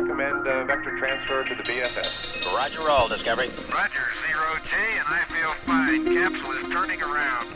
recommend uh, vector transfer to the BFS. Roger all, Discovery. Roger, zero G, and I feel fine. Capsule is turning around.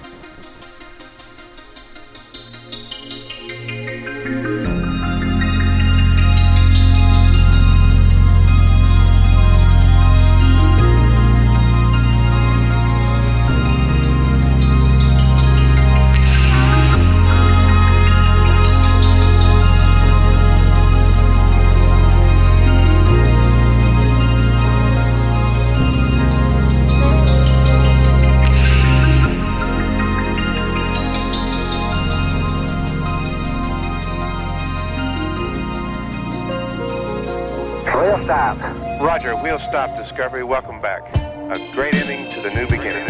Discovery. Welcome back. A great ending to the new beginning.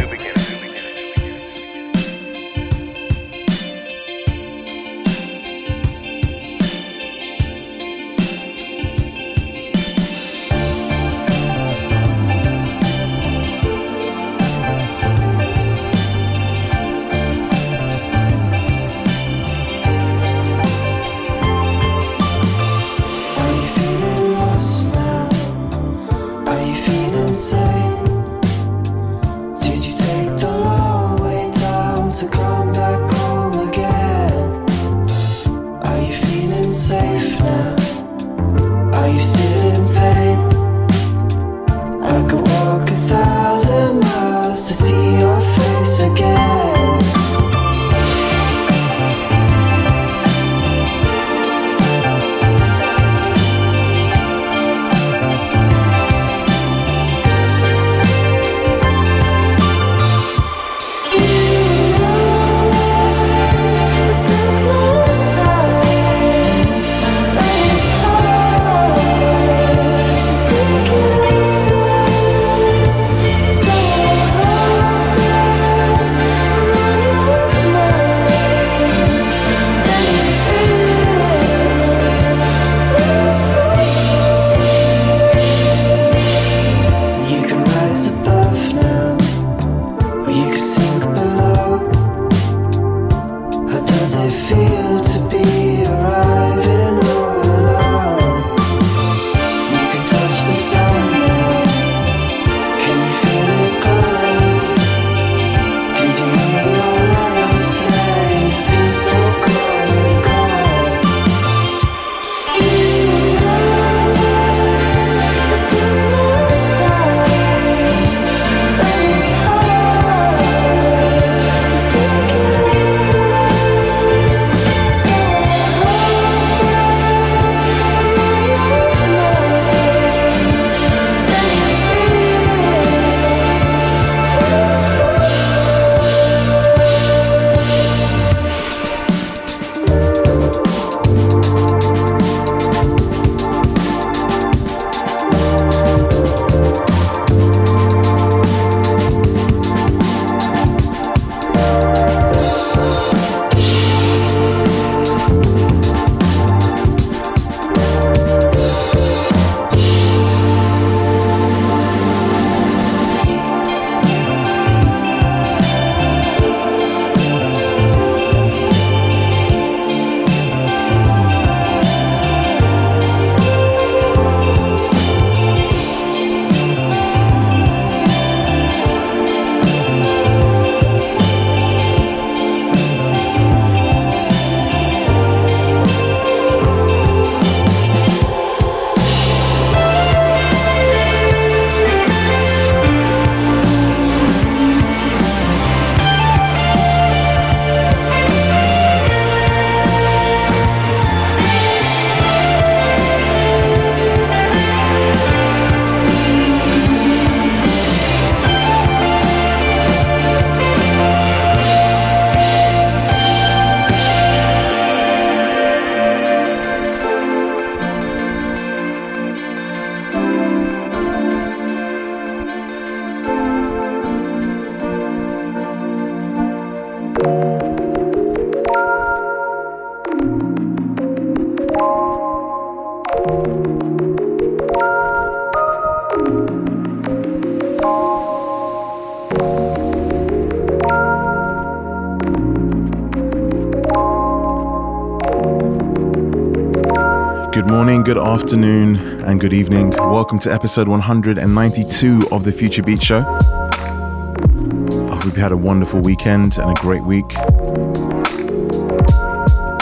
Afternoon, and good evening. Welcome to episode 192 of the Future Beat Show. I hope you had a wonderful weekend and a great week.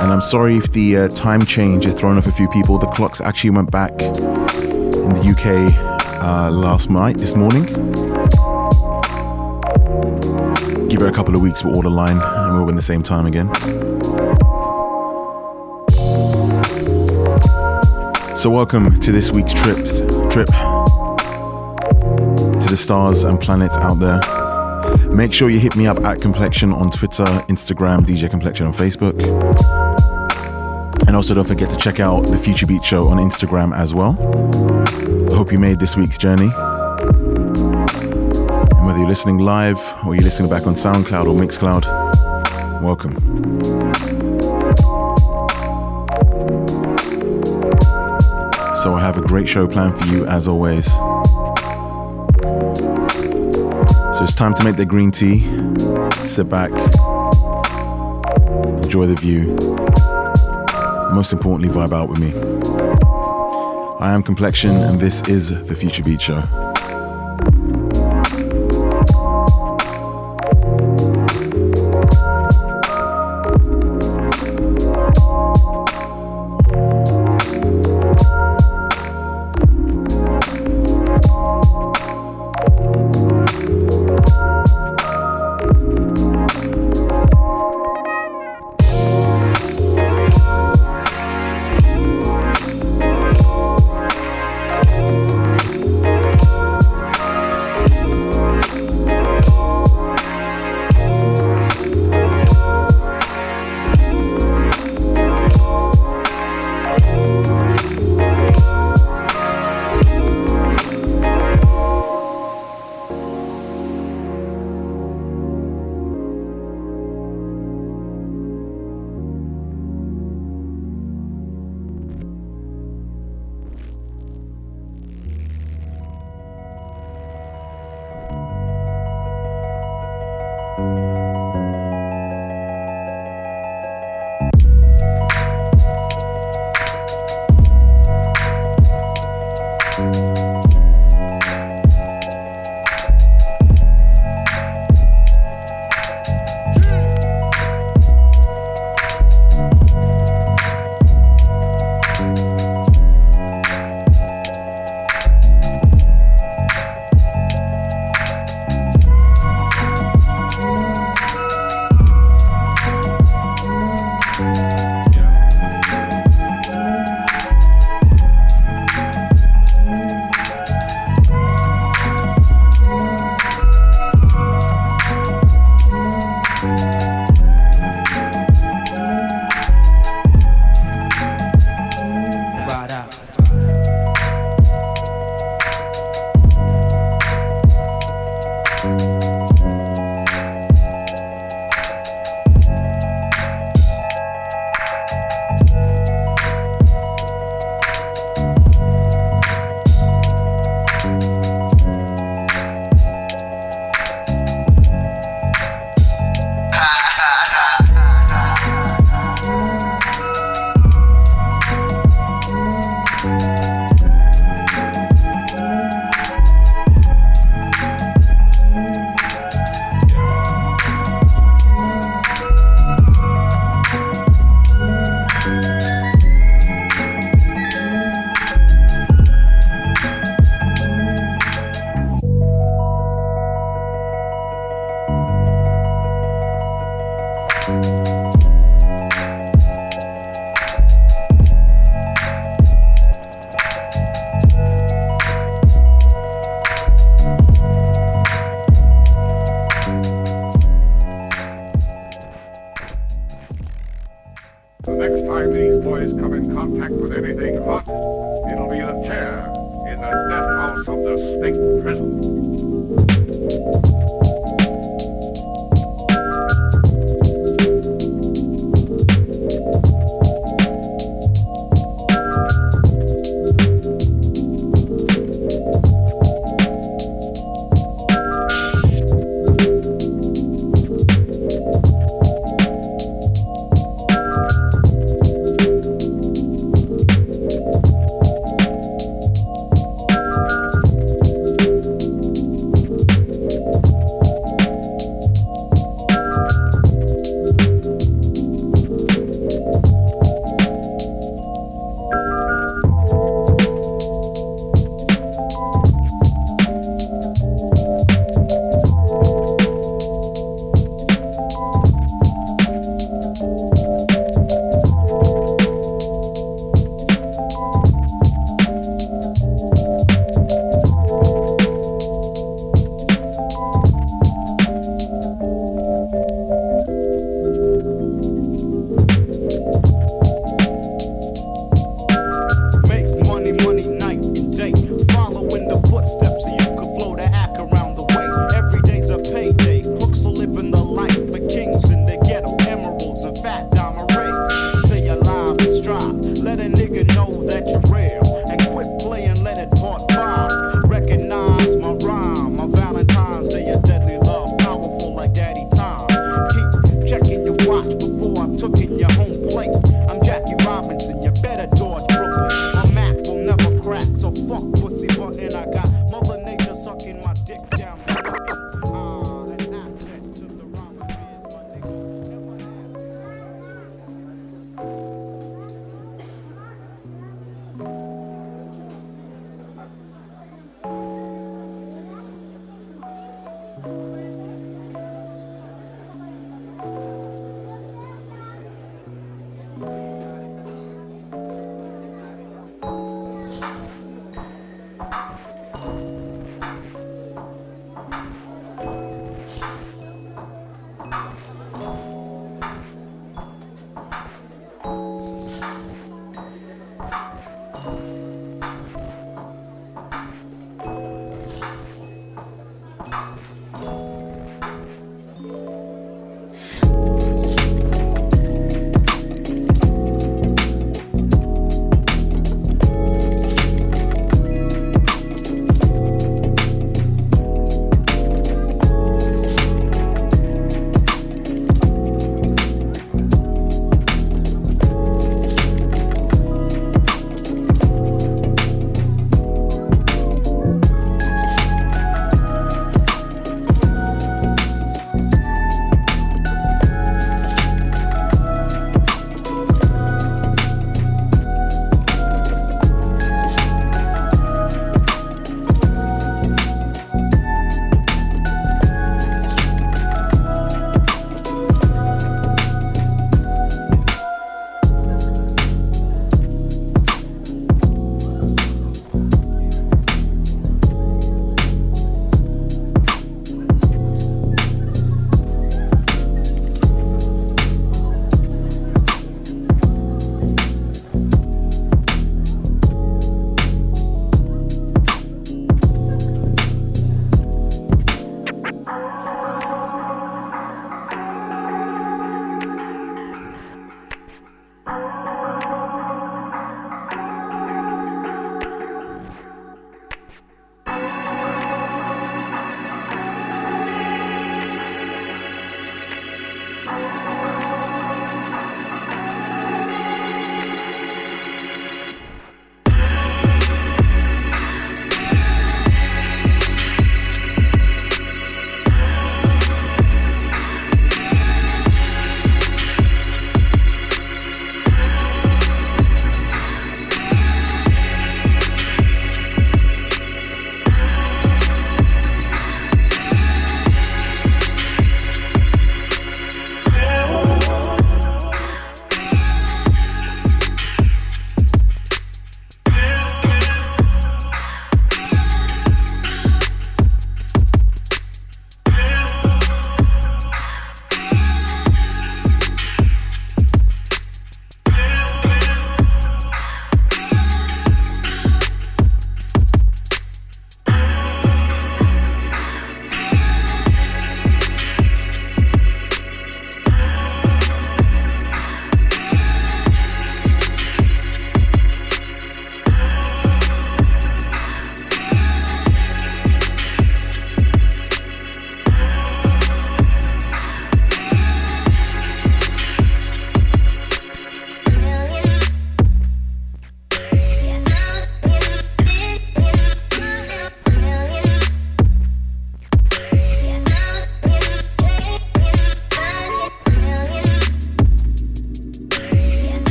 And I'm sorry if the uh, time change has thrown off a few people. The clocks actually went back in the UK uh, last night, this morning. Give it a couple of weeks, we're all aligned and we're in the same time again. So welcome to this week's trips trip to the stars and planets out there. Make sure you hit me up at Complexion on Twitter, Instagram, DJ Complexion on Facebook. And also don't forget to check out the Future Beat Show on Instagram as well. I hope you made this week's journey. And whether you're listening live or you're listening back on SoundCloud or Mixcloud, welcome. So I have a great show planned for you as always. So it's time to make the green tea, sit back, enjoy the view, most importantly, vibe out with me. I am Complexion, and this is the Future Beat Show.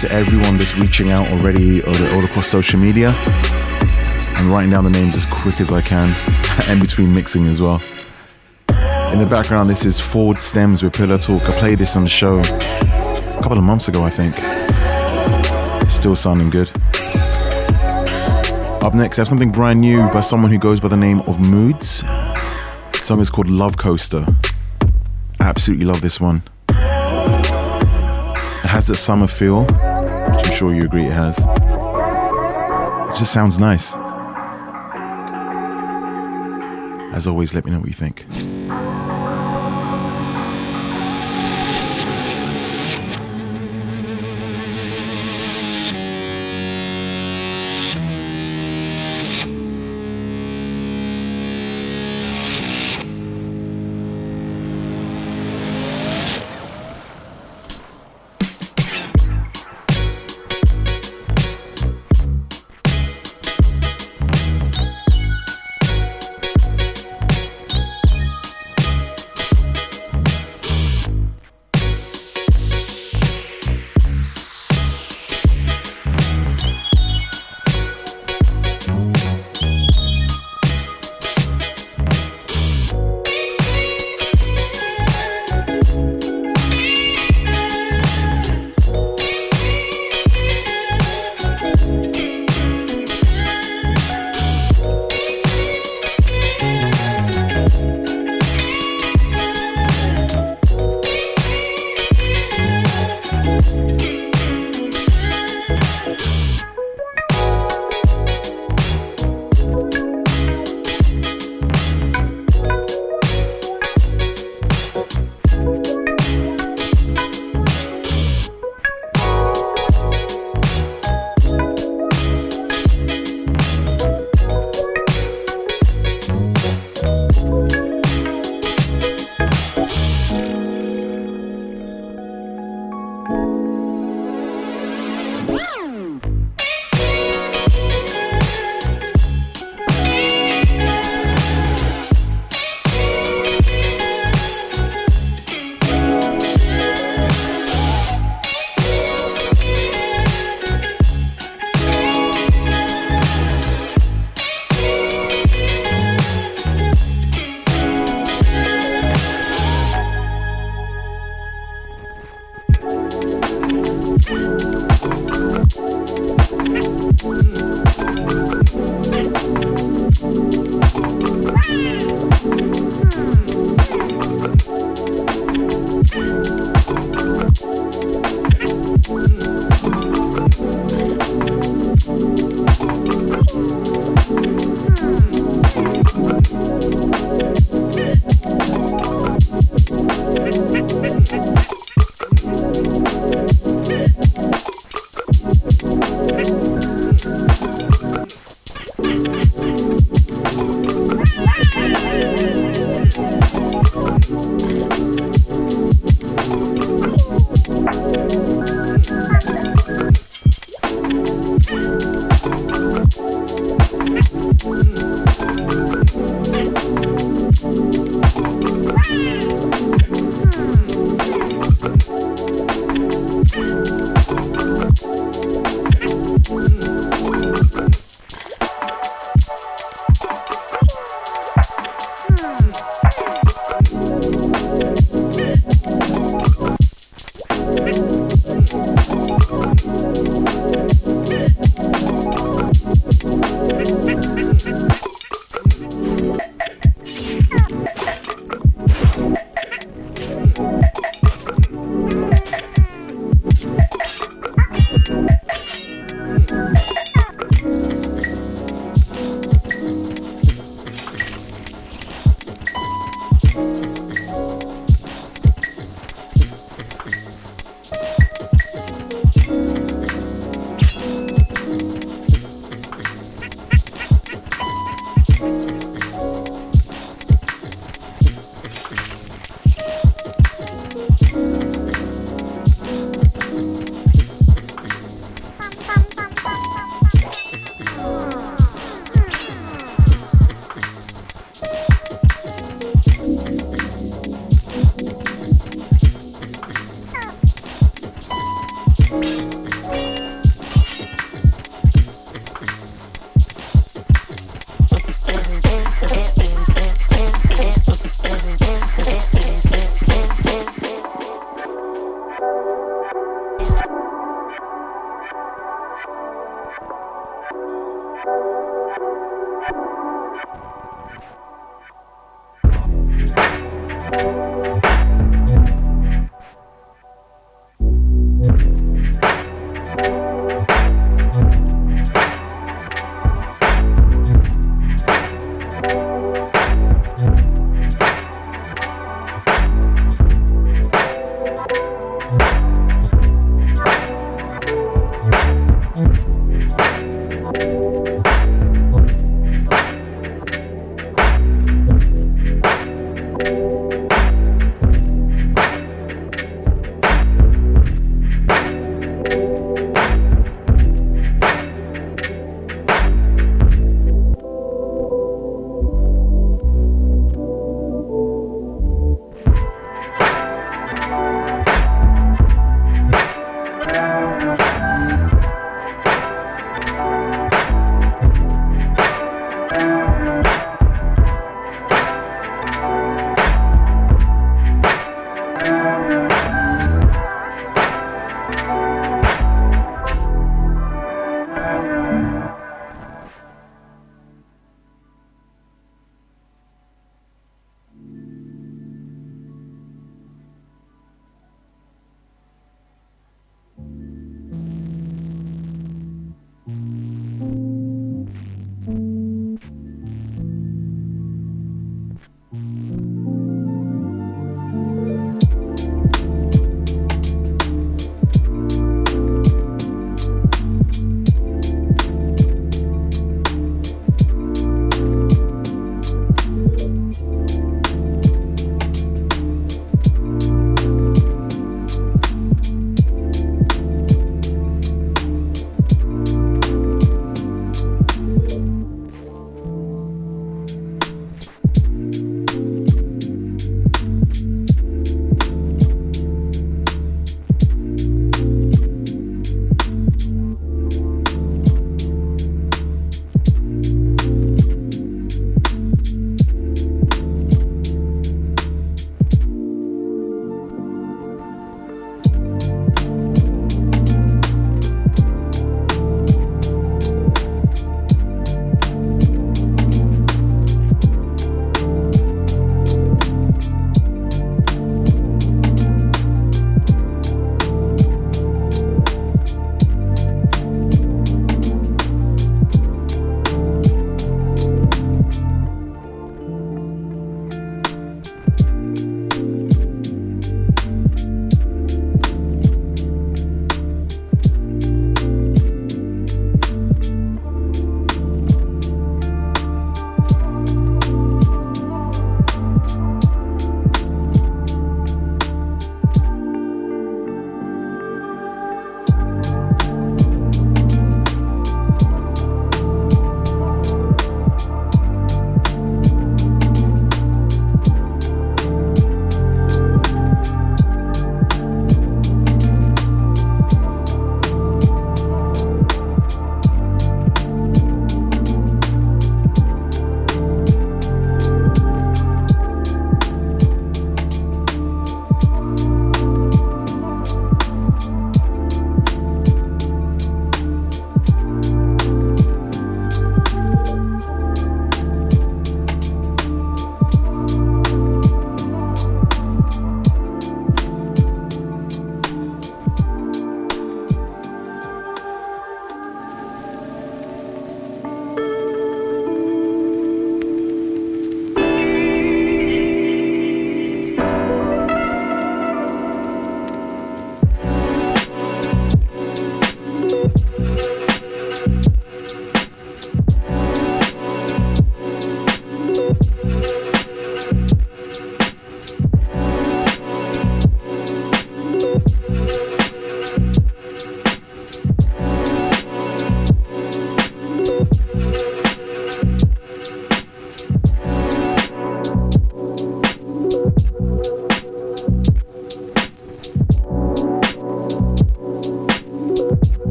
To everyone that's reaching out already all, across social media. I'm writing down the names as quick as I can, and between mixing as well. In the background, this is Ford Stems with Pillow Talk. I played this on the show a couple of months ago, I think. Still sounding good. Up next, I have something brand new by someone who goes by the name of Moods. The song is called Love Coaster. Absolutely love this one. It has that summer feel, sure you agree it has. It just sounds nice. As always, let me know what you think.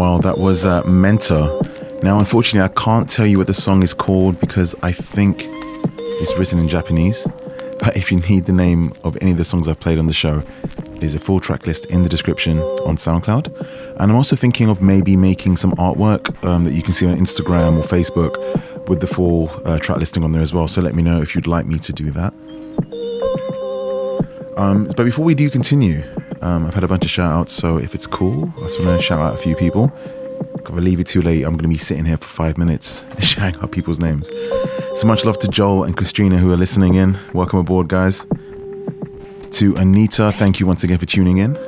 While. That was uh, Menta. Now, unfortunately, I can't tell you what the song is called because I think it's written in Japanese. But if you need the name of any of the songs I've played on the show, there's a full track list in the description on SoundCloud. And I'm also thinking of maybe making some artwork um, that you can see on Instagram or Facebook with the full uh, track listing on there as well. So let me know if you'd like me to do that. Um, but before we do continue, um, I've had a bunch of shout outs. So if it's cool, I just want to shout out a few people. If I leave it too late, I'm going to be sitting here for five minutes shouting out people's names. So much love to Joel and Christina who are listening in. Welcome aboard, guys. To Anita, thank you once again for tuning in.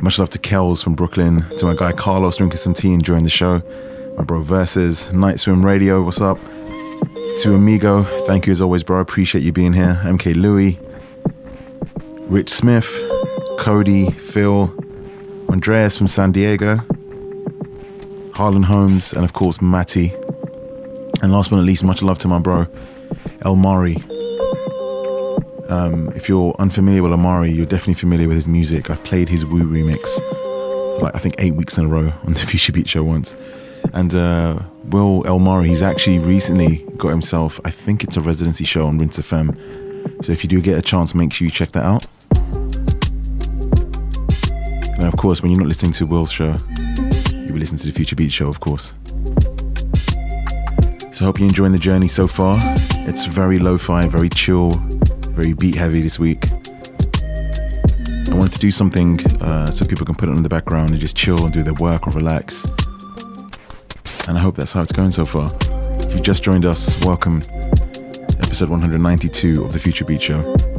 Much love to Kells from Brooklyn. To my guy Carlos drinking some tea and enjoying the show. My bro Versus, Night Swim Radio, what's up? To Amigo, thank you as always, bro. Appreciate you being here. MK Louie, Rich Smith, Cody, Phil, Andreas from San Diego, Harlan Holmes, and of course Matty. And last but not least, much love to my bro, El Mari. Um, if you're unfamiliar with Amari, you're definitely familiar with his music. I've played his Woo remix for like I think eight weeks in a row on the Future Beat Show once. And uh, Will El Mari, he's actually recently got himself, I think it's a residency show on Rinse FM. So if you do get a chance, make sure you check that out. And of course, when you're not listening to Will's show, you'll be listening to the Future Beat Show, of course. So I hope you're enjoying the journey so far. It's very lo-fi, very chill, very beat heavy this week. I wanted to do something uh, so people can put it in the background and just chill and do their work or relax. And I hope that's how it's going so far. If you just joined us, welcome. Episode 192 of the Future Beat Show.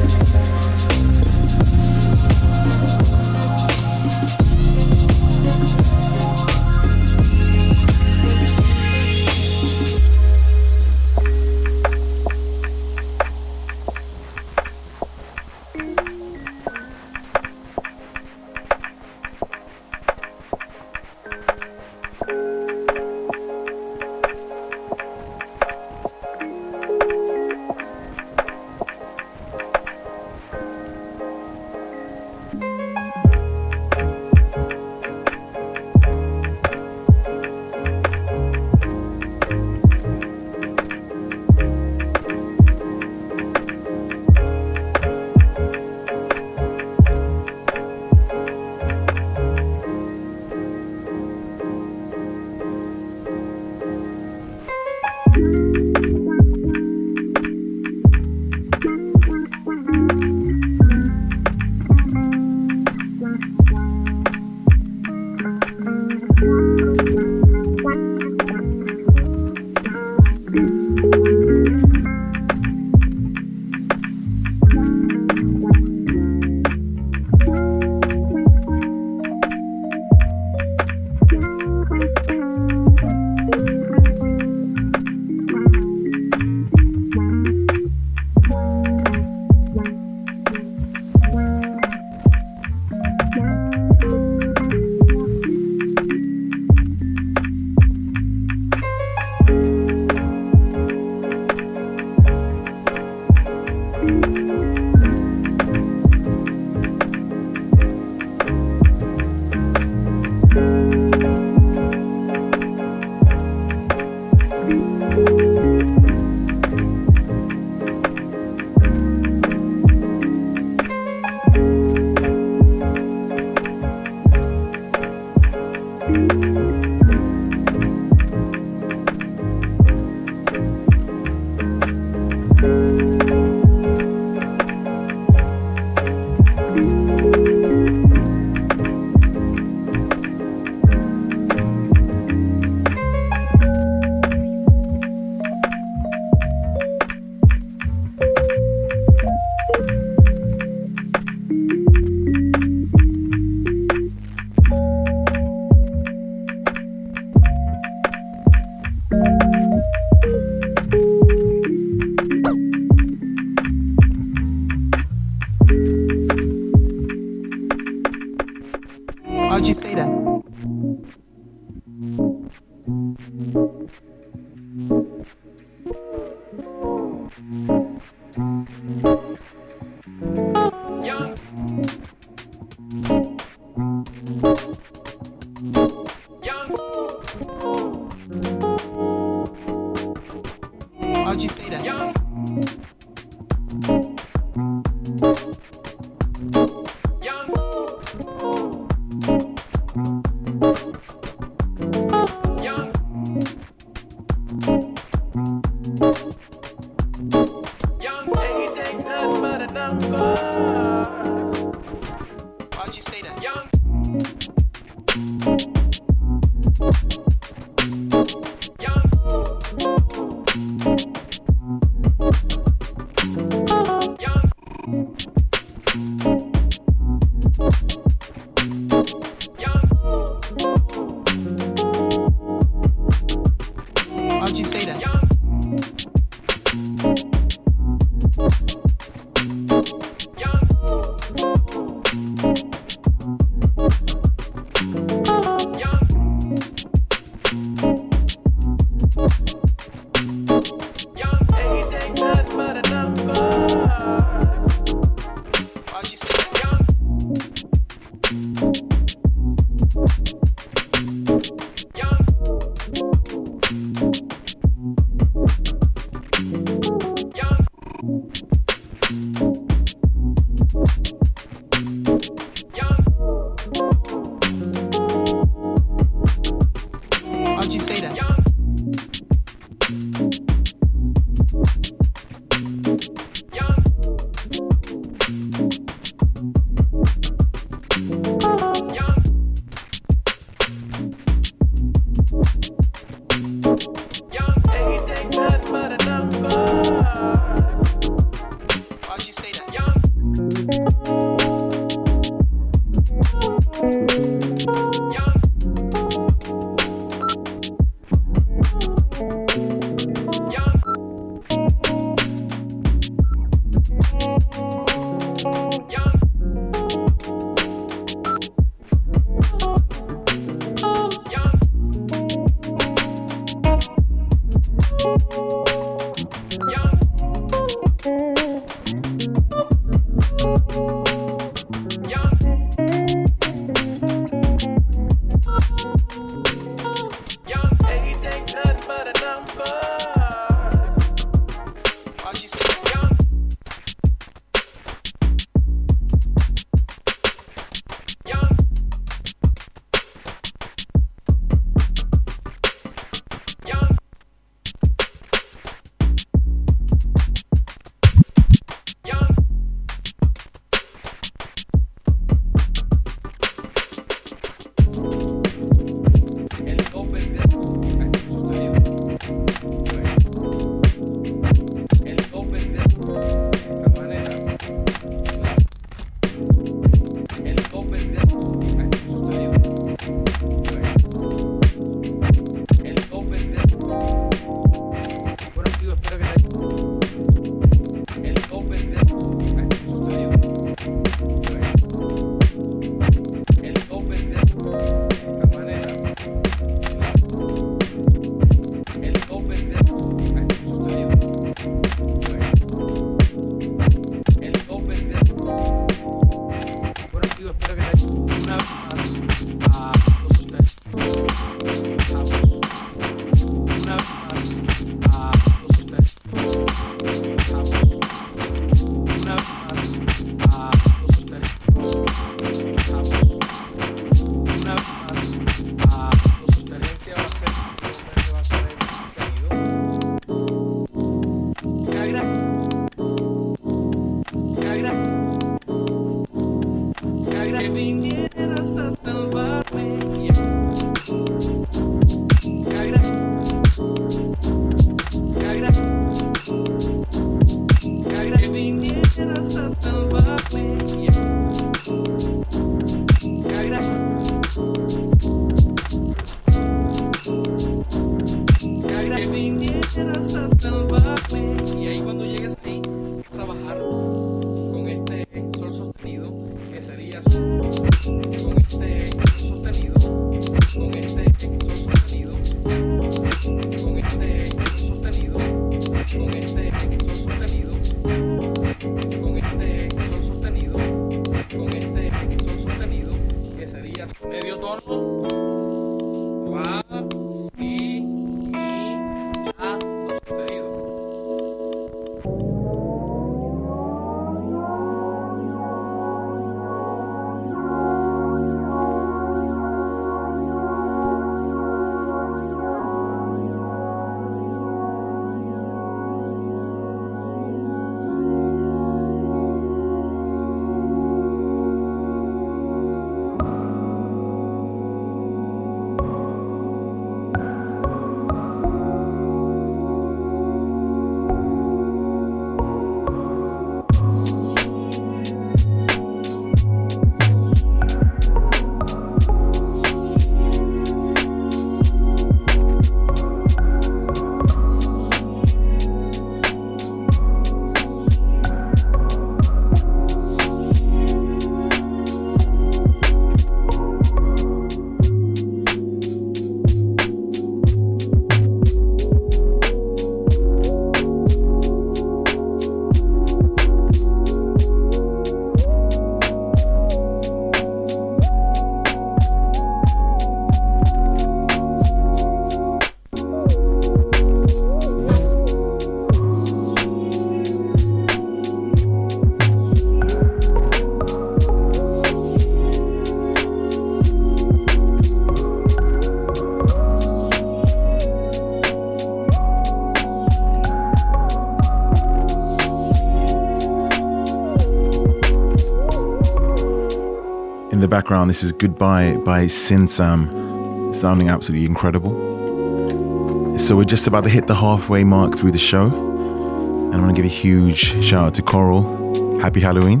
Background, this is Goodbye by Sinsam, sounding absolutely incredible. So we're just about to hit the halfway mark through the show. And I want to give a huge shout out to Coral. Happy Halloween.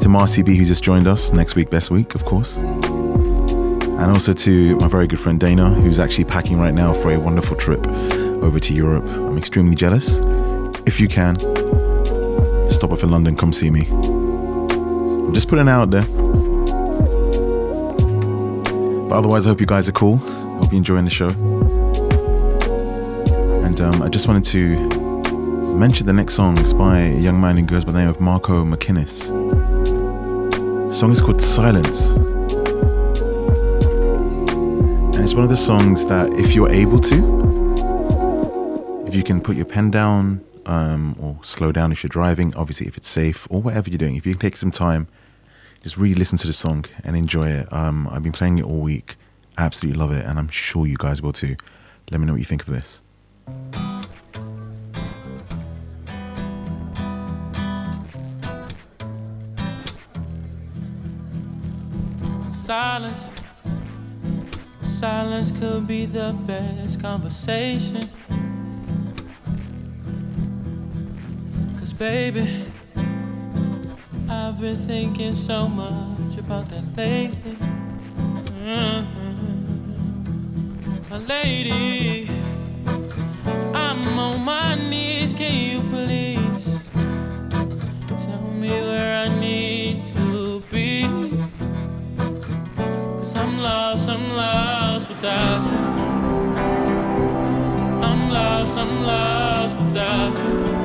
To Marcy B, who just joined us. Next week, best week, of course. And also to my very good friend Dana, who's actually packing right now for a wonderful trip over to Europe. I'm extremely jealous. If you can, stop off in London, come see me. I'm just putting it out there. Otherwise, I hope you guys are cool. Hope you're enjoying the show. And um, I just wanted to mention the next song. It's by a young man who goes by the name of Marco Mckinnis. The song is called Silence. And it's one of the songs that, if you're able to, if you can put your pen down um, or slow down if you're driving, obviously, if it's safe or whatever you're doing, if you can take some time, just really listen to the song and enjoy it. Um, I've been playing it all week. Absolutely love it, and I'm sure you guys will too. Let me know what you think of this. Silence. Silence could be the best conversation. Cause, baby, I've been thinking so much about that lately. Mhm. My lady, I'm on my knees. Can you please tell me where I need to be? Cause I'm lost, I'm lost without you. I'm lost, I'm lost without you.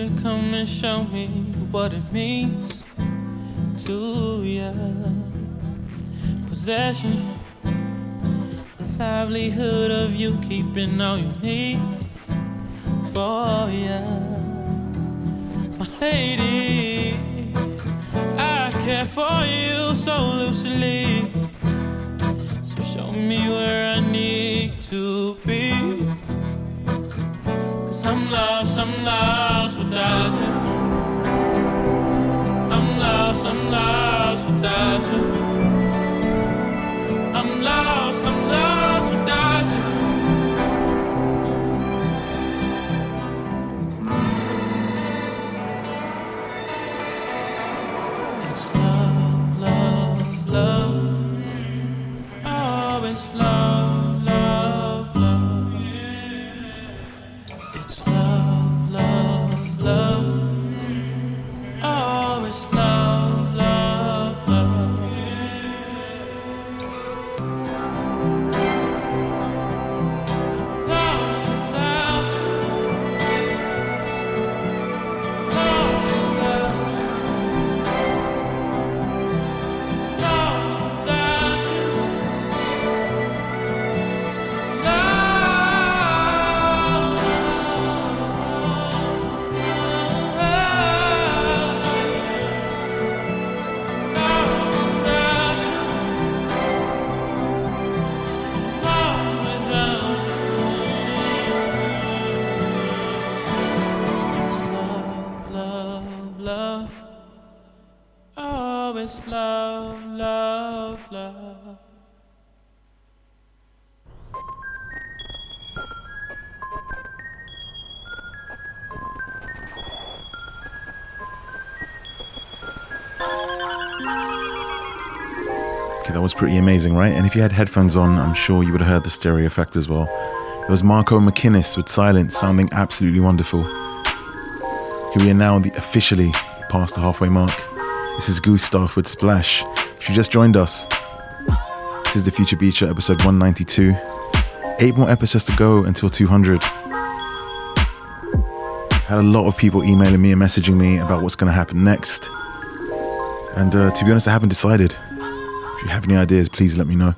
You come and show me what it means to you possession. The livelihood of you keeping all you need for ya. My lady, I care for you so loosely. So show me where I need to I'm lost, I'm lost without you. I'm lost, I'm lost without you. I'm lost, I'm lost was pretty amazing, right? And if you had headphones on, I'm sure you would have heard the stereo effect as well. It was Marco Mckinnis with Silence, sounding absolutely wonderful. Here we are now the, officially past the halfway mark. This is Goosetaf with Splash. If you just joined us, this is the Future Beat Show, episode 192. Eight more episodes to go until 200. Had a lot of people emailing me and messaging me about what's going to happen next. And uh, to be honest, I haven't decided. If you have any ideas, please let me know.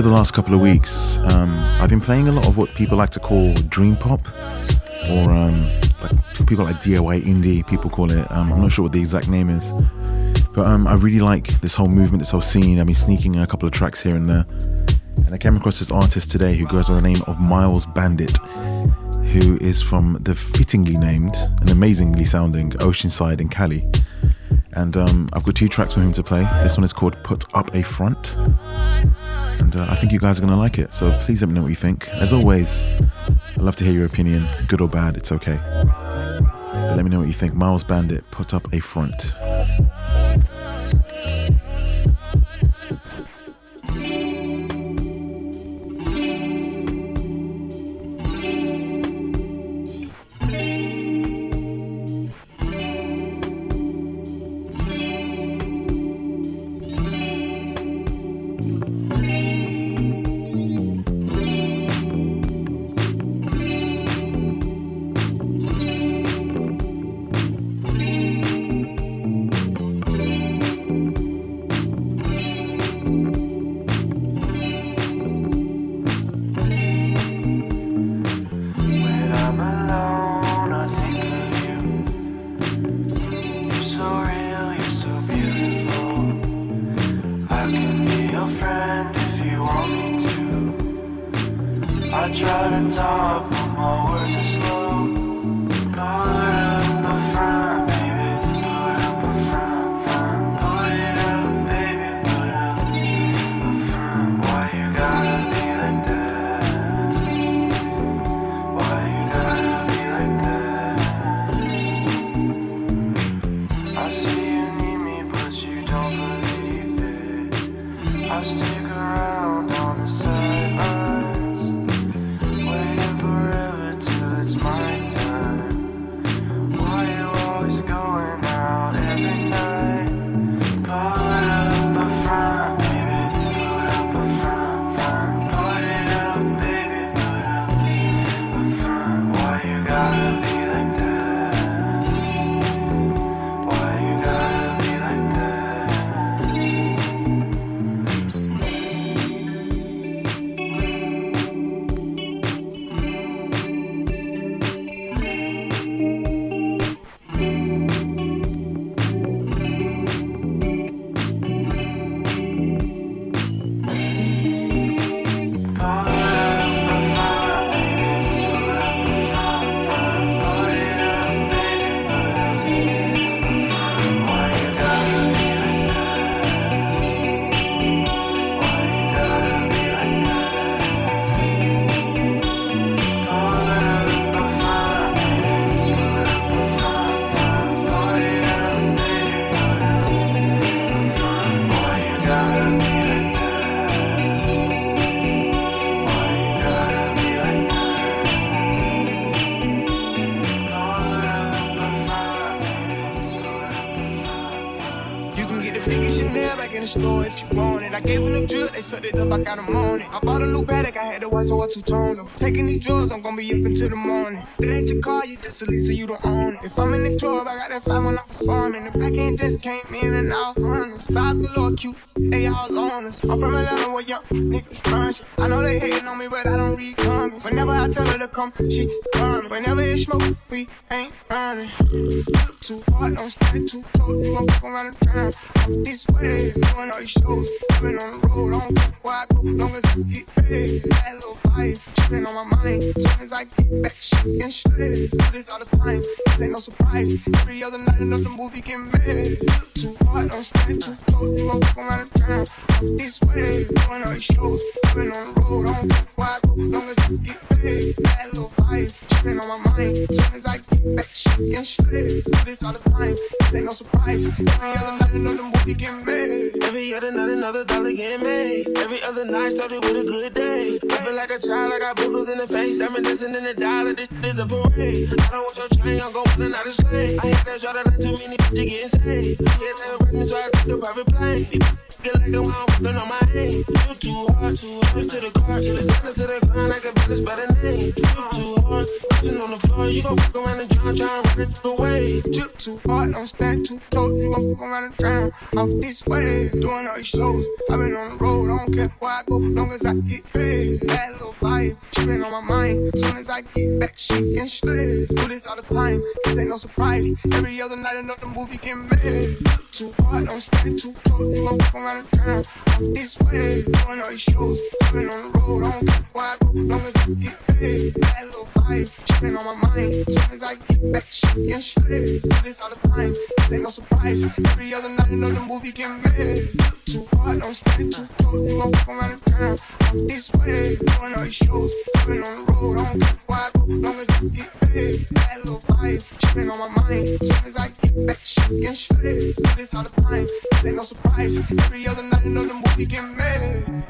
Over the last couple of weeks, um, I've been playing a lot of what people like to call dream pop, or um, like people like DIY indie. People call it. Um, I'm not sure what the exact name is, but um, I really like this whole movement, this whole scene. I've been sneaking a couple of tracks here and there, and I came across this artist today who goes by the name of Miles Bandit, who is from the fittingly named and amazingly sounding Oceanside in Cali. And um, I've got two tracks for him to play. This one is called Put Up a Front. And uh, I think you guys are going to like it. So please let me know what you think. As always, I'd love to hear your opinion. Good or bad, it's okay. But let me know what you think. Miles Bandit, Put Up a Front. Sucked it up, I got on it. I bought a new Patek, I had to watch so I two-tone them. Taking these drugs, I'm gonna be up until the morning. That ain't your car, you just a lease, so you don't own it. If I'm in the club, I got that five when I'm from Atlanta where young niggas run shit. I know they hating on me, but I don't read comments. Whenever I tell her to come, she coming. Whenever it's smoke, we ain't running. Look too hard, don't stay too close. You gon' fuck around and drown. Off this way, doing all these shows. I've on the road, I don't care where I go, long as I get paid. That little vibe, tripping on my mind. Soon as I get back, shit and shit. Do this all the time, this ain't no surprise. Every other night, another movie get made. Look too hard, don't stay too close. You gon' fuck around and. Off this way, all these shows. Been on the road, I don't care where I go, long as I get paid. That little vibe, tripping on my mind. Soon as I get back, shit and shit. Do this all the time, this ain't no surprise. Every other night, another movie get made. Every other night, another dollar getting made. Every other night started with a good day. I feel like a child, I got Boogers in the face, diamond dancing in the dollar. This is a parade. I don't want your chain, I'm going and out of slave. I hate that shot, not too many bitches getting saved. Yeah, say with me, so I took a private plane. Get like I'm walking on my aim. You too hard, too hard to the car, to the center, to the ground. I can better spell the name. You too hard, touching on the floor. You gon' walk around the drum, try and run it away. Drip too hard, don't stand too close. You gon' fuck around and drown off this way. Doing all these shows, i been on the road. I don't care where I go, long as I get paid. That little vibe, she been on my mind. Soon as I get back, she can straight. Do this all the time, this ain't no surprise. Every other night, another movie get made. Too hard, don't stand too close. You gon' fuck around and drown this way. All these shows, i on the road. I don't care where I go, long as I get paid. That little vibe, been on my mind. Soon as I get back, she can straight. Do this all the time, this ain't no surprise. Every other night, another movie get made. Drip too hard, don't stand too close. You gon' fuck around drown off this way. All these shows, i on the road. I don't care where I go, long as I get paid. That little vibe, been on my mind. Soon as I get back, she can straight. Do this all the time, this ain't no surprise. Every other night, another movie we can make it.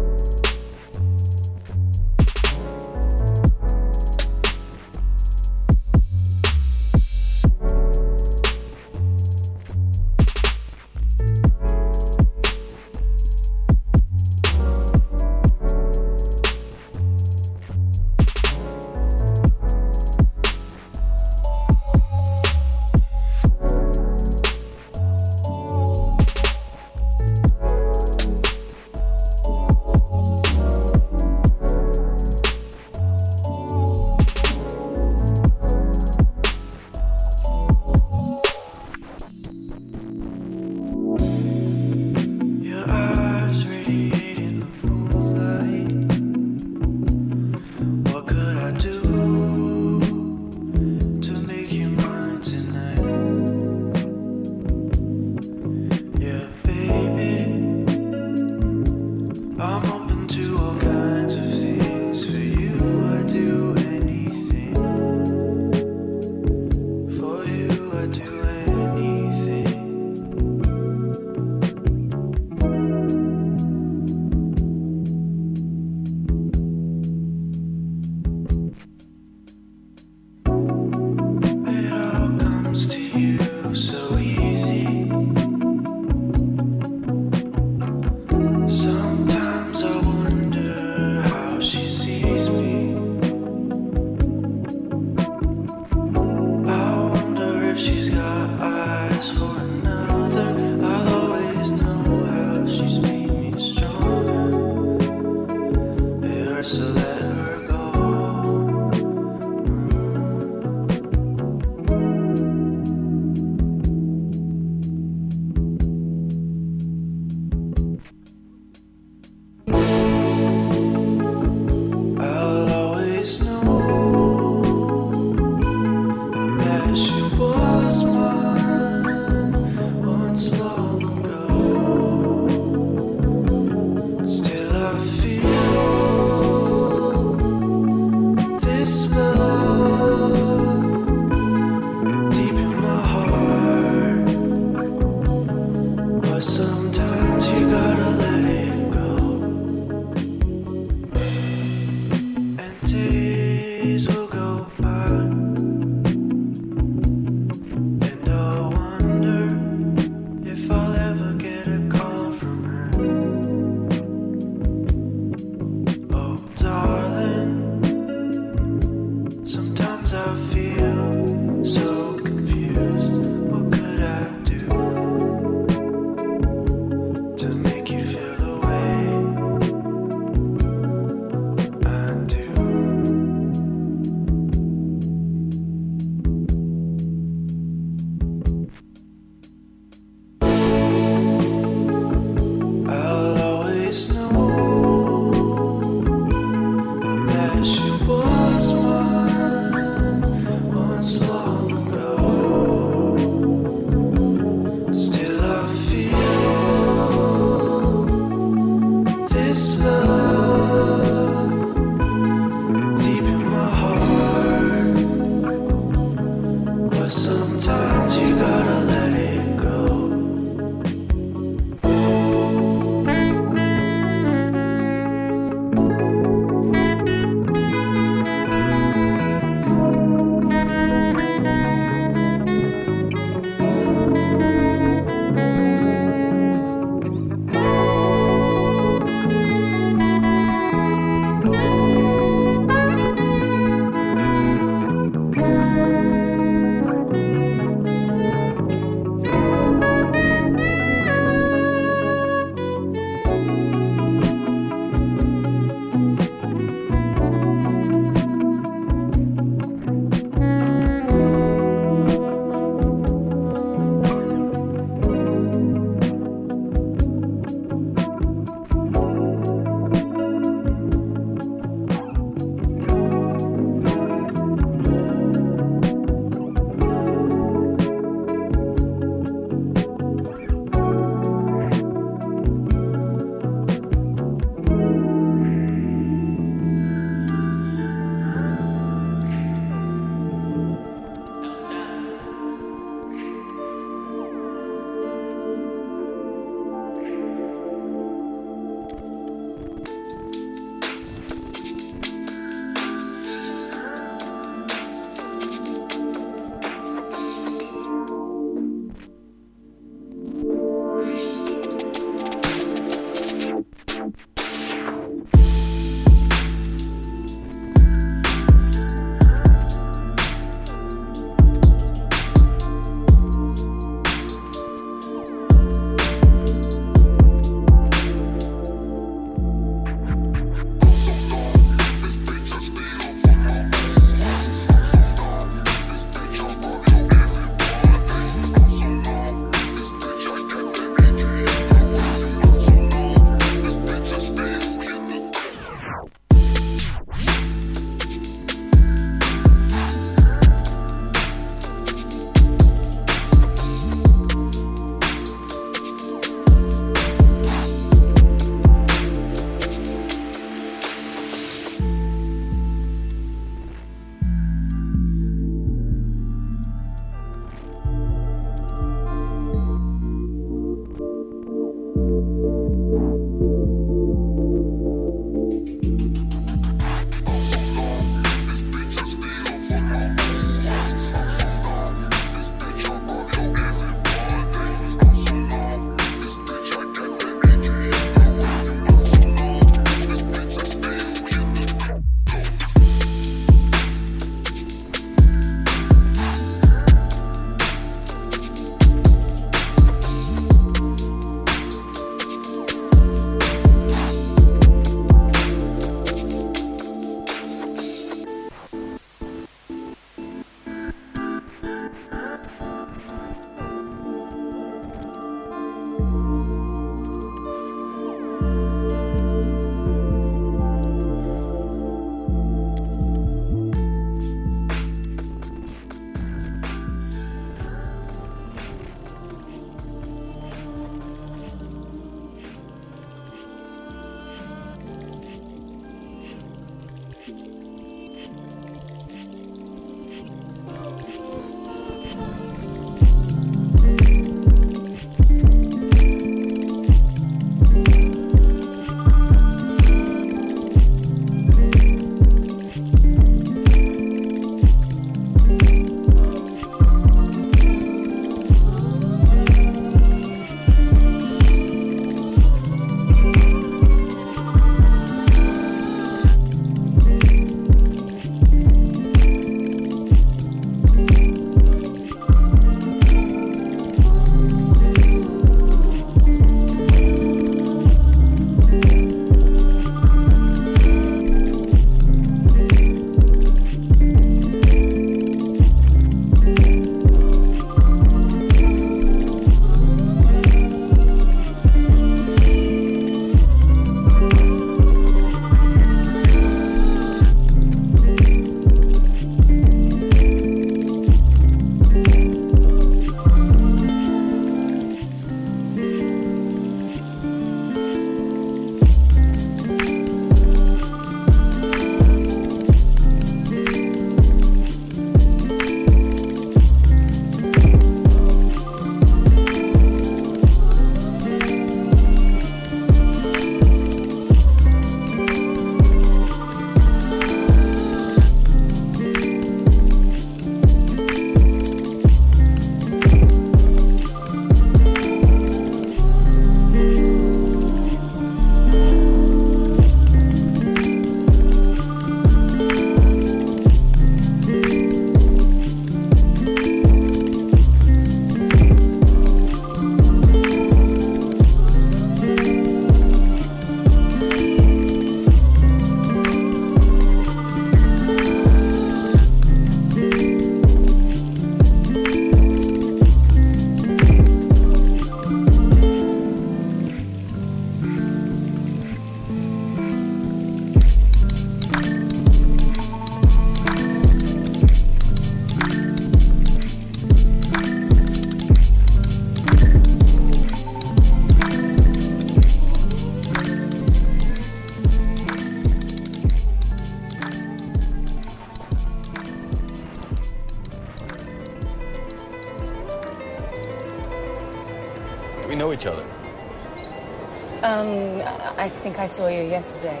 Think I saw you yesterday.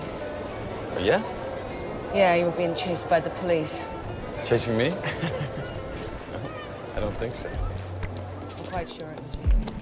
Oh, yeah? Yeah, you were being chased by the police. Chasing me? I don't think so. I'm quite sure it was you.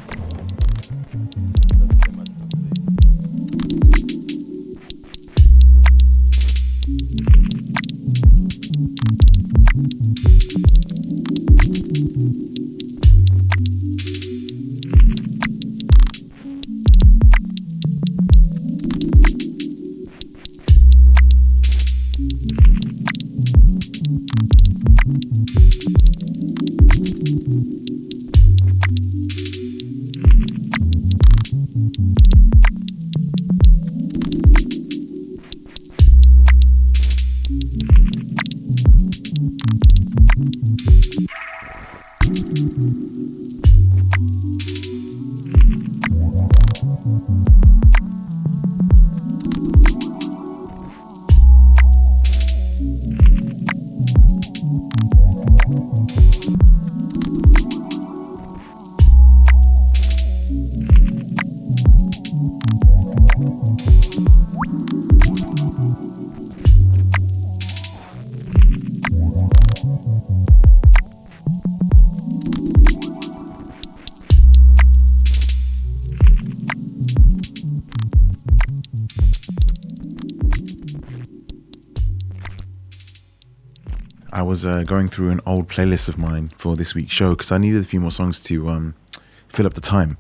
Uh, going through an old playlist of mine for this week's show because I needed a few more songs to um, fill up the time.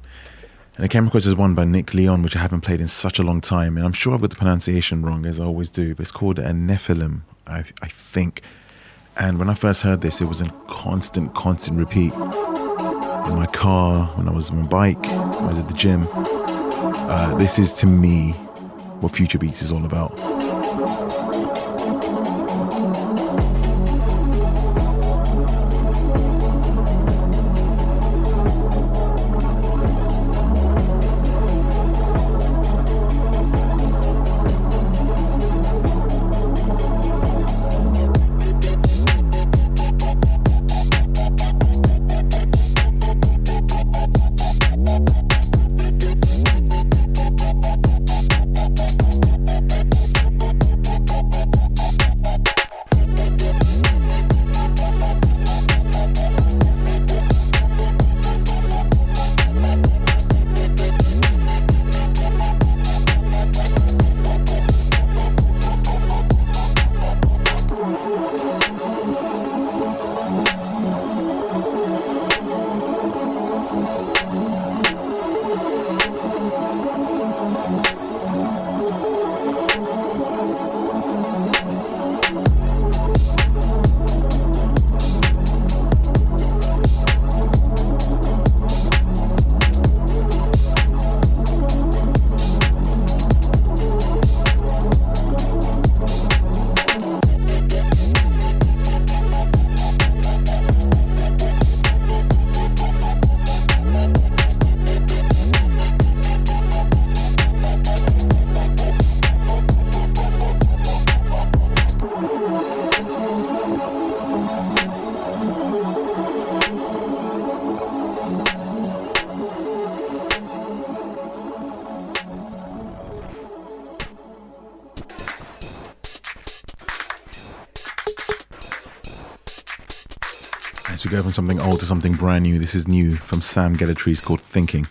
And I came across this one by Nick León, which I haven't played in such a long time. And I'm sure I've got the pronunciation wrong, as I always do. But it's called a Nephilim, I, I think. And when I first heard this, it was a constant, constant repeat. In my car, when I was on my bike, when I was at the gym. Uh, this is, to me, what Future Beats is all about. Go from something old to something brand new, this is new from Sam Gellaitry called Thinking.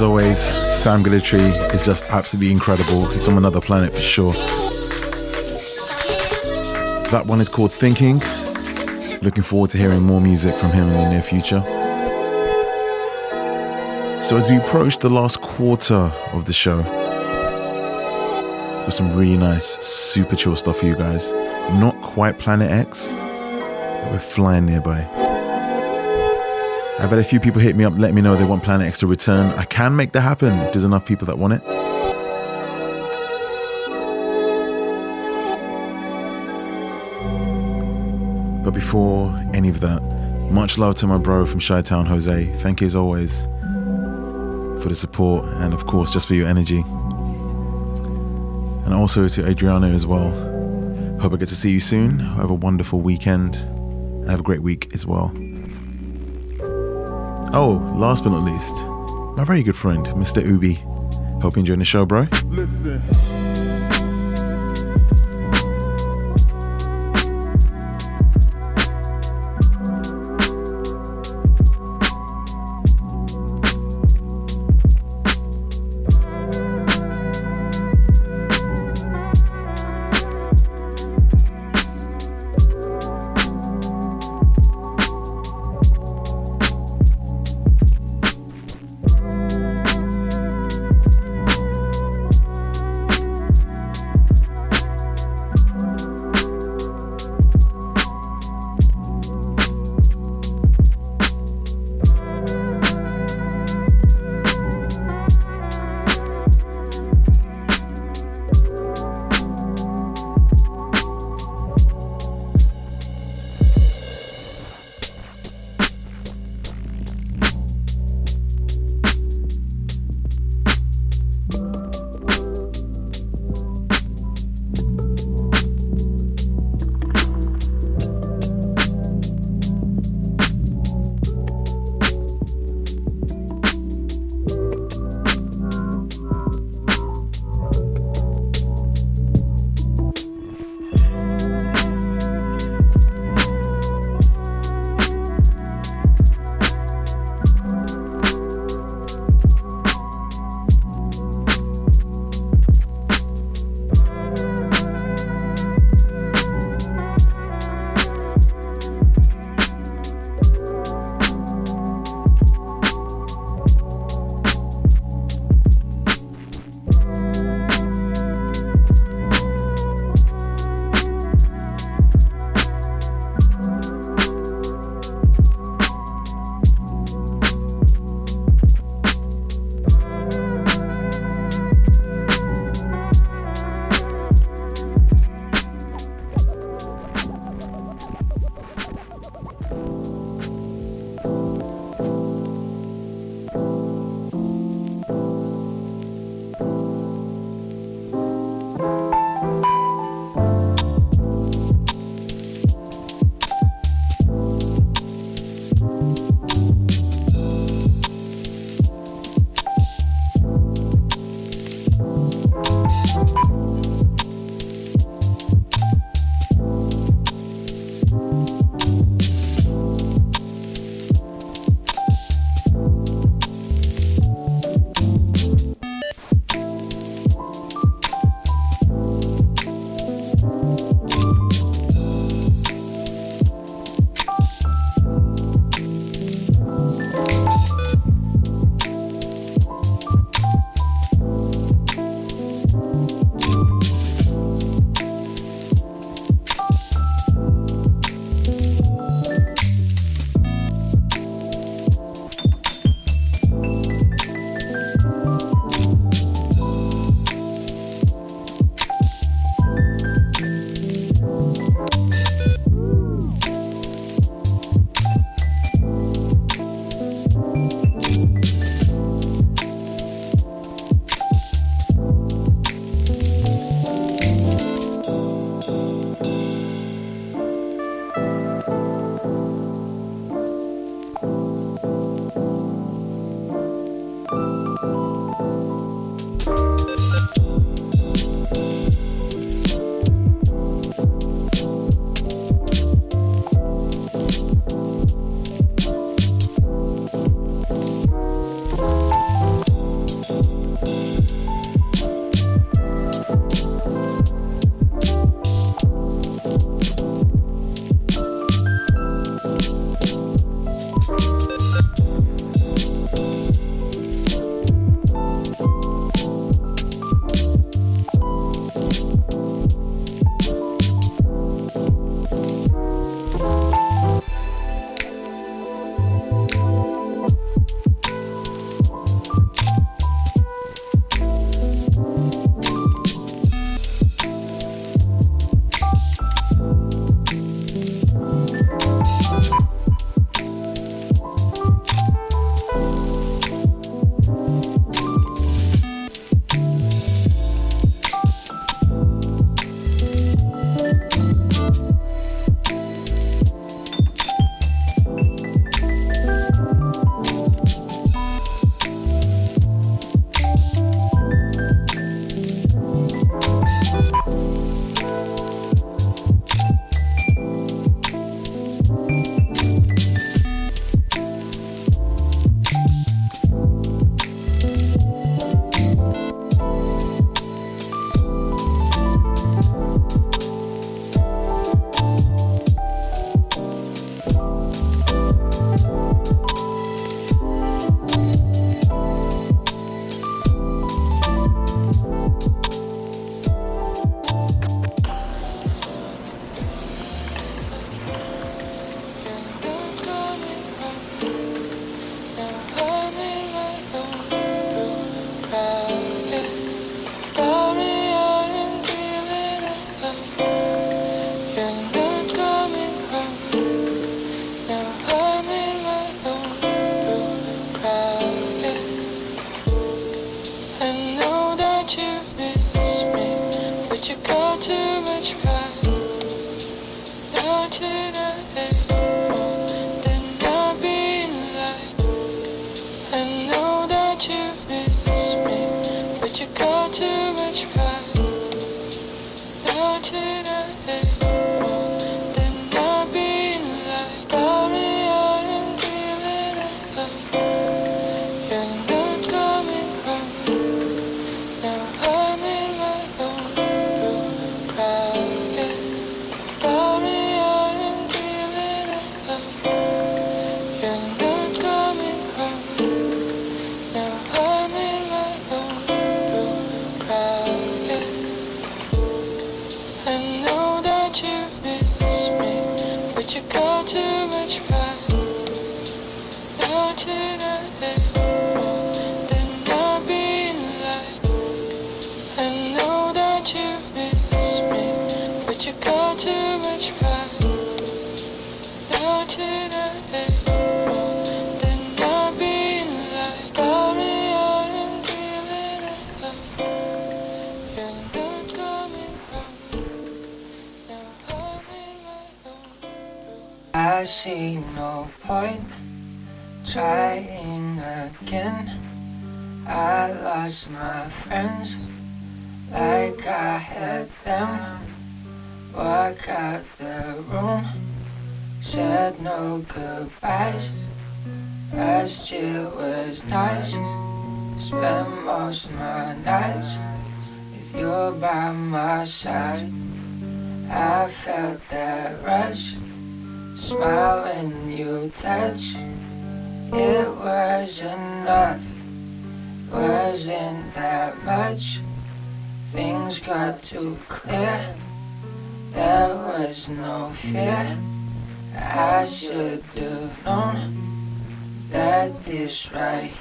As always, Sam Gellaitry is just absolutely incredible. He's from another planet for sure. That one is called Thinking. Looking forward to hearing more music from him in the near future. So, as we approach the last quarter of the show, with some really nice, super chill stuff for you guys. Not quite Planet X, but we're flying nearby. I've had a few people hit me up, let me know they want Planet X to return. I can make that happen if there's enough people that want it. But before any of that, much love to my bro from Chi Town, Jose. Thank you as always for the support and, of course, just for your energy. And also to Adriano as well. Hope I get to see you soon. Have a wonderful weekend and have a great week as well. Oh, last but not least, my very good friend, Mr. Ubi. Hope you're enjoying the show, bro. Listen.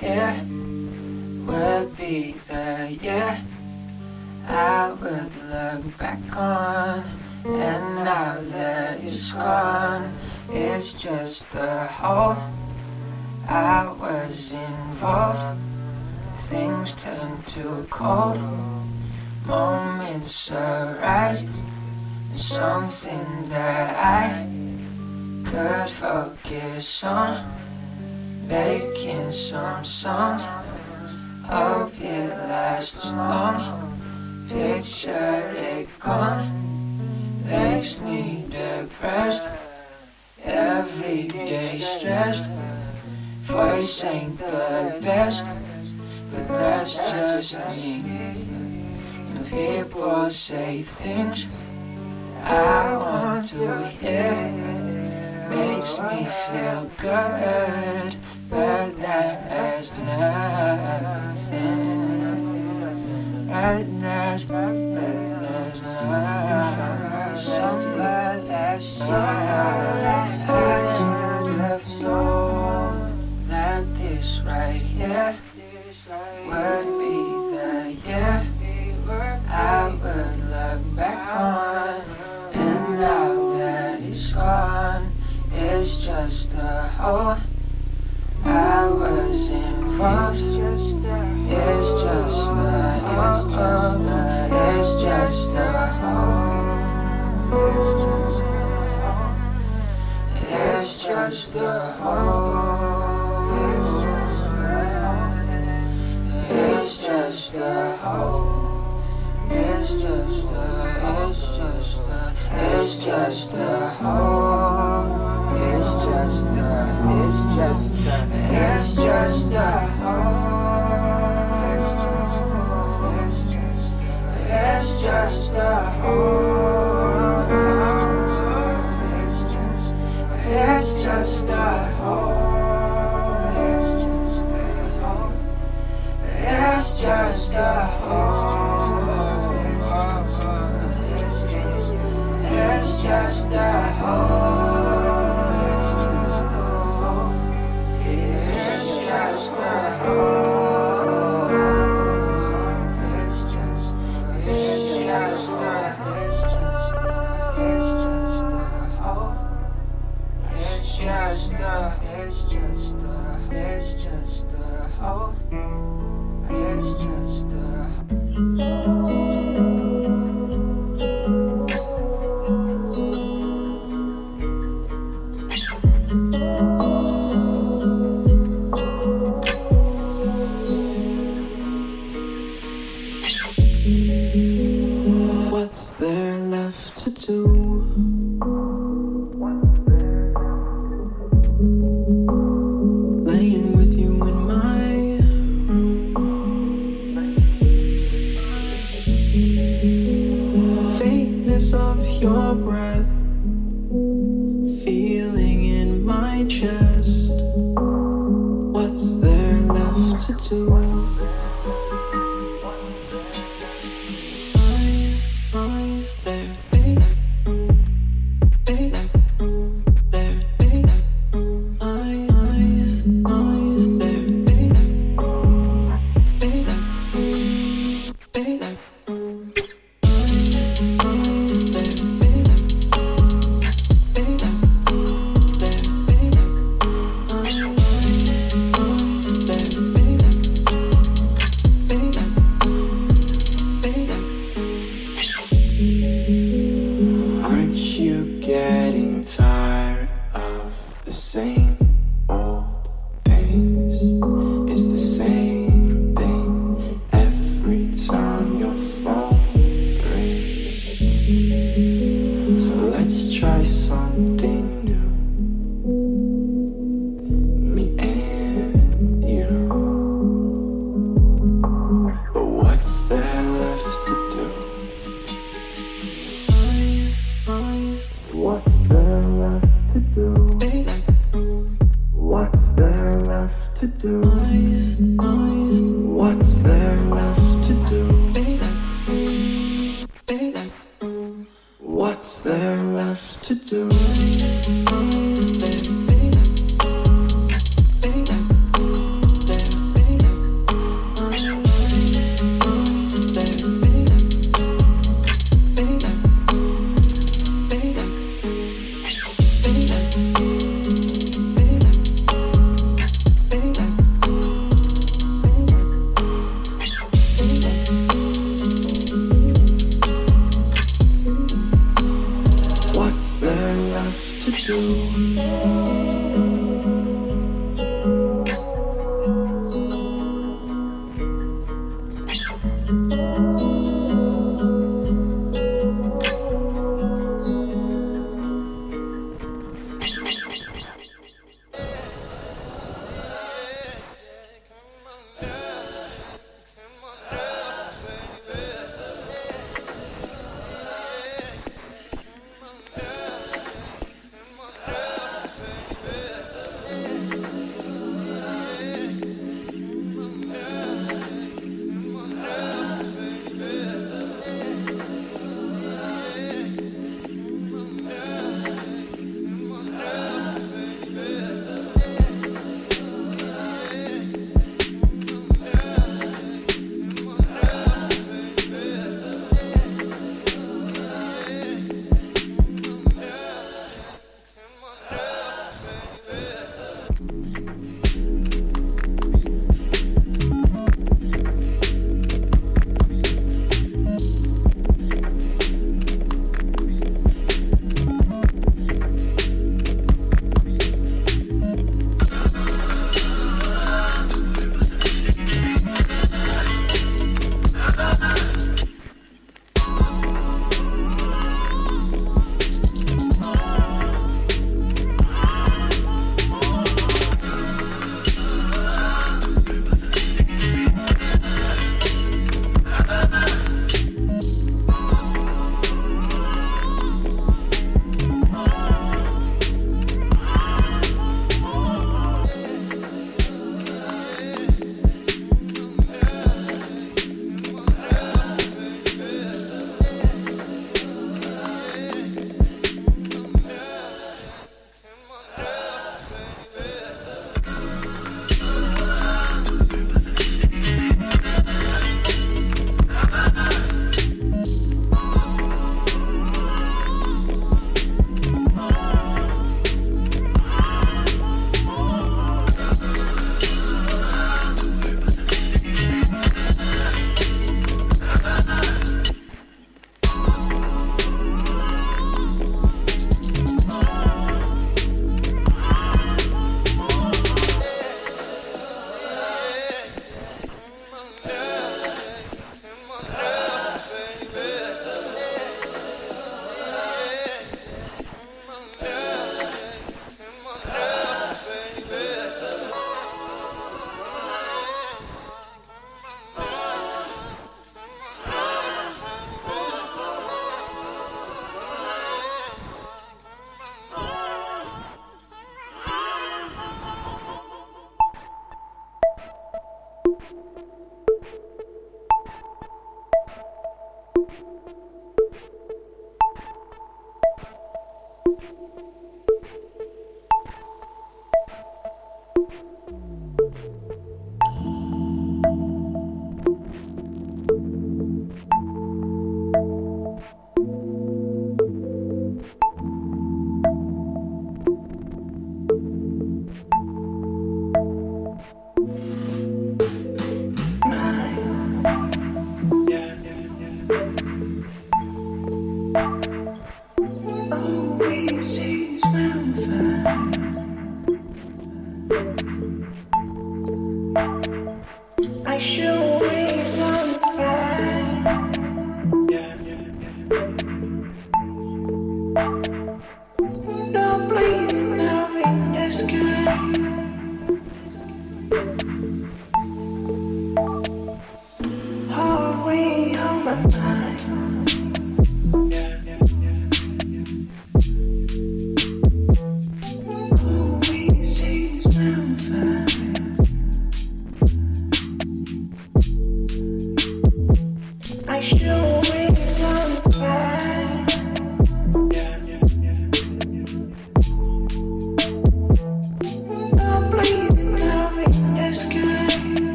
Here would be the year I would look back on. And now that it's gone, it's just a hole. I was involved, things turned too cold. Moments arise, something that I could focus on. Making some songs, hope it lasts long. Picture it gone, makes me depressed. Every day stressed, voice ain't the best, but that's just me. People say things I want to hear, makes me feel good, but that has nothing. That that's, but there's not somebody last. I should have known that this right here would be the year I would look back on. And now that it's gone, it's just a hole. I was involved. It's just a. It's just a. It's just a hole. It's just a hole. It's just a, home. it's just a, it's just a hole. Just a, it's just a hole. It's just a, it's just a hole. It's just, it's just a hole. It's just a hole. It's just a hole. It's just a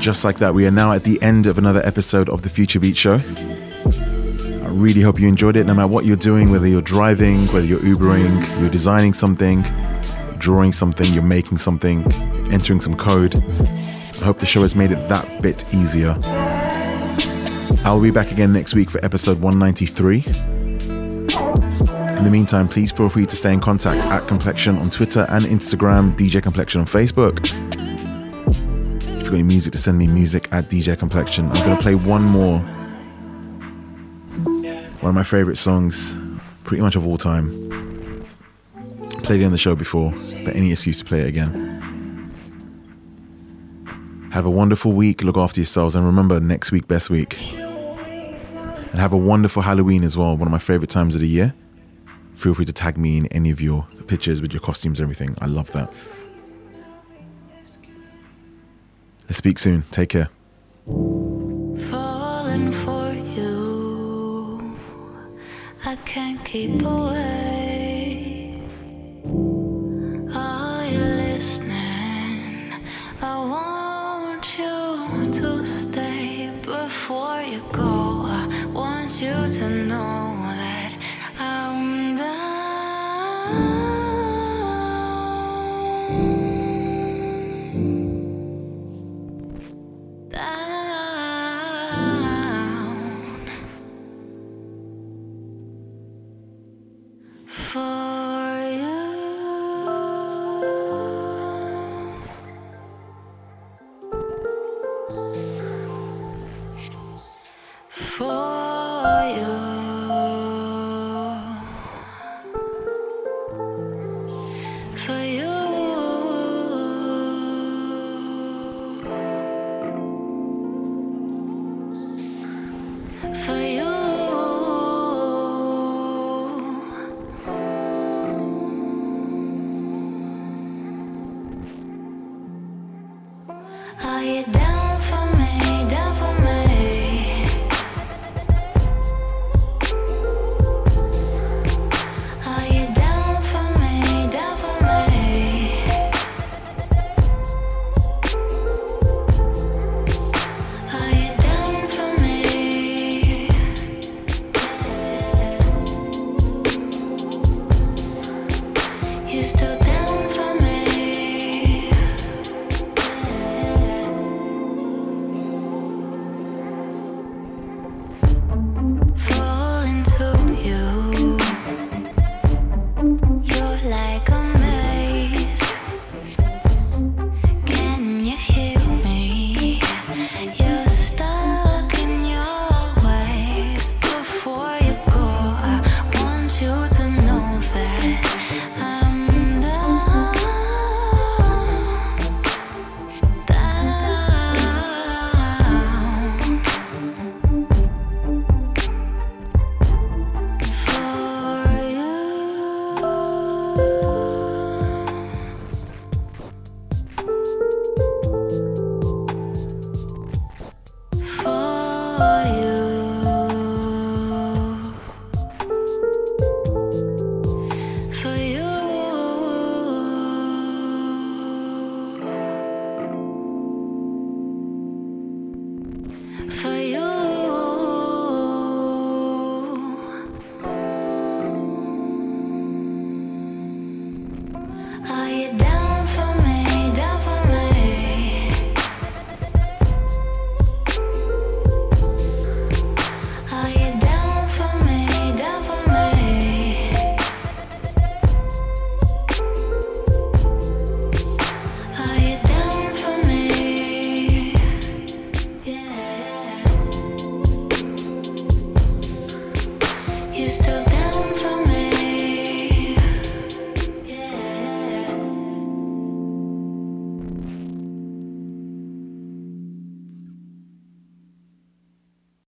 Just like that, we are now at the end of another episode of the Future Beats Show. I really hope you enjoyed it, no matter what you're doing, whether you're driving, whether you're Ubering, you're designing something, drawing something, you're making something, entering some code. I hope the show has made it that bit easier. I'll be back again next week for episode 193. In the meantime, please feel free to stay in contact at Complexion on Twitter and Instagram, DJ Complexion on Facebook. Got any music to send me, music at DJ Complexion. I'm to play one more. One of my favorite songs, pretty much of all time. Played it on the show before, but any excuse to play it again. Have a wonderful week. Look after yourselves. And remember, next week, best week. And have a wonderful Halloween as well. One of my favorite times of the year. Feel free to tag me in any of your pictures with your costumes, everything. I love that. Let's speak soon. Take care. falling for you. I can't keep away.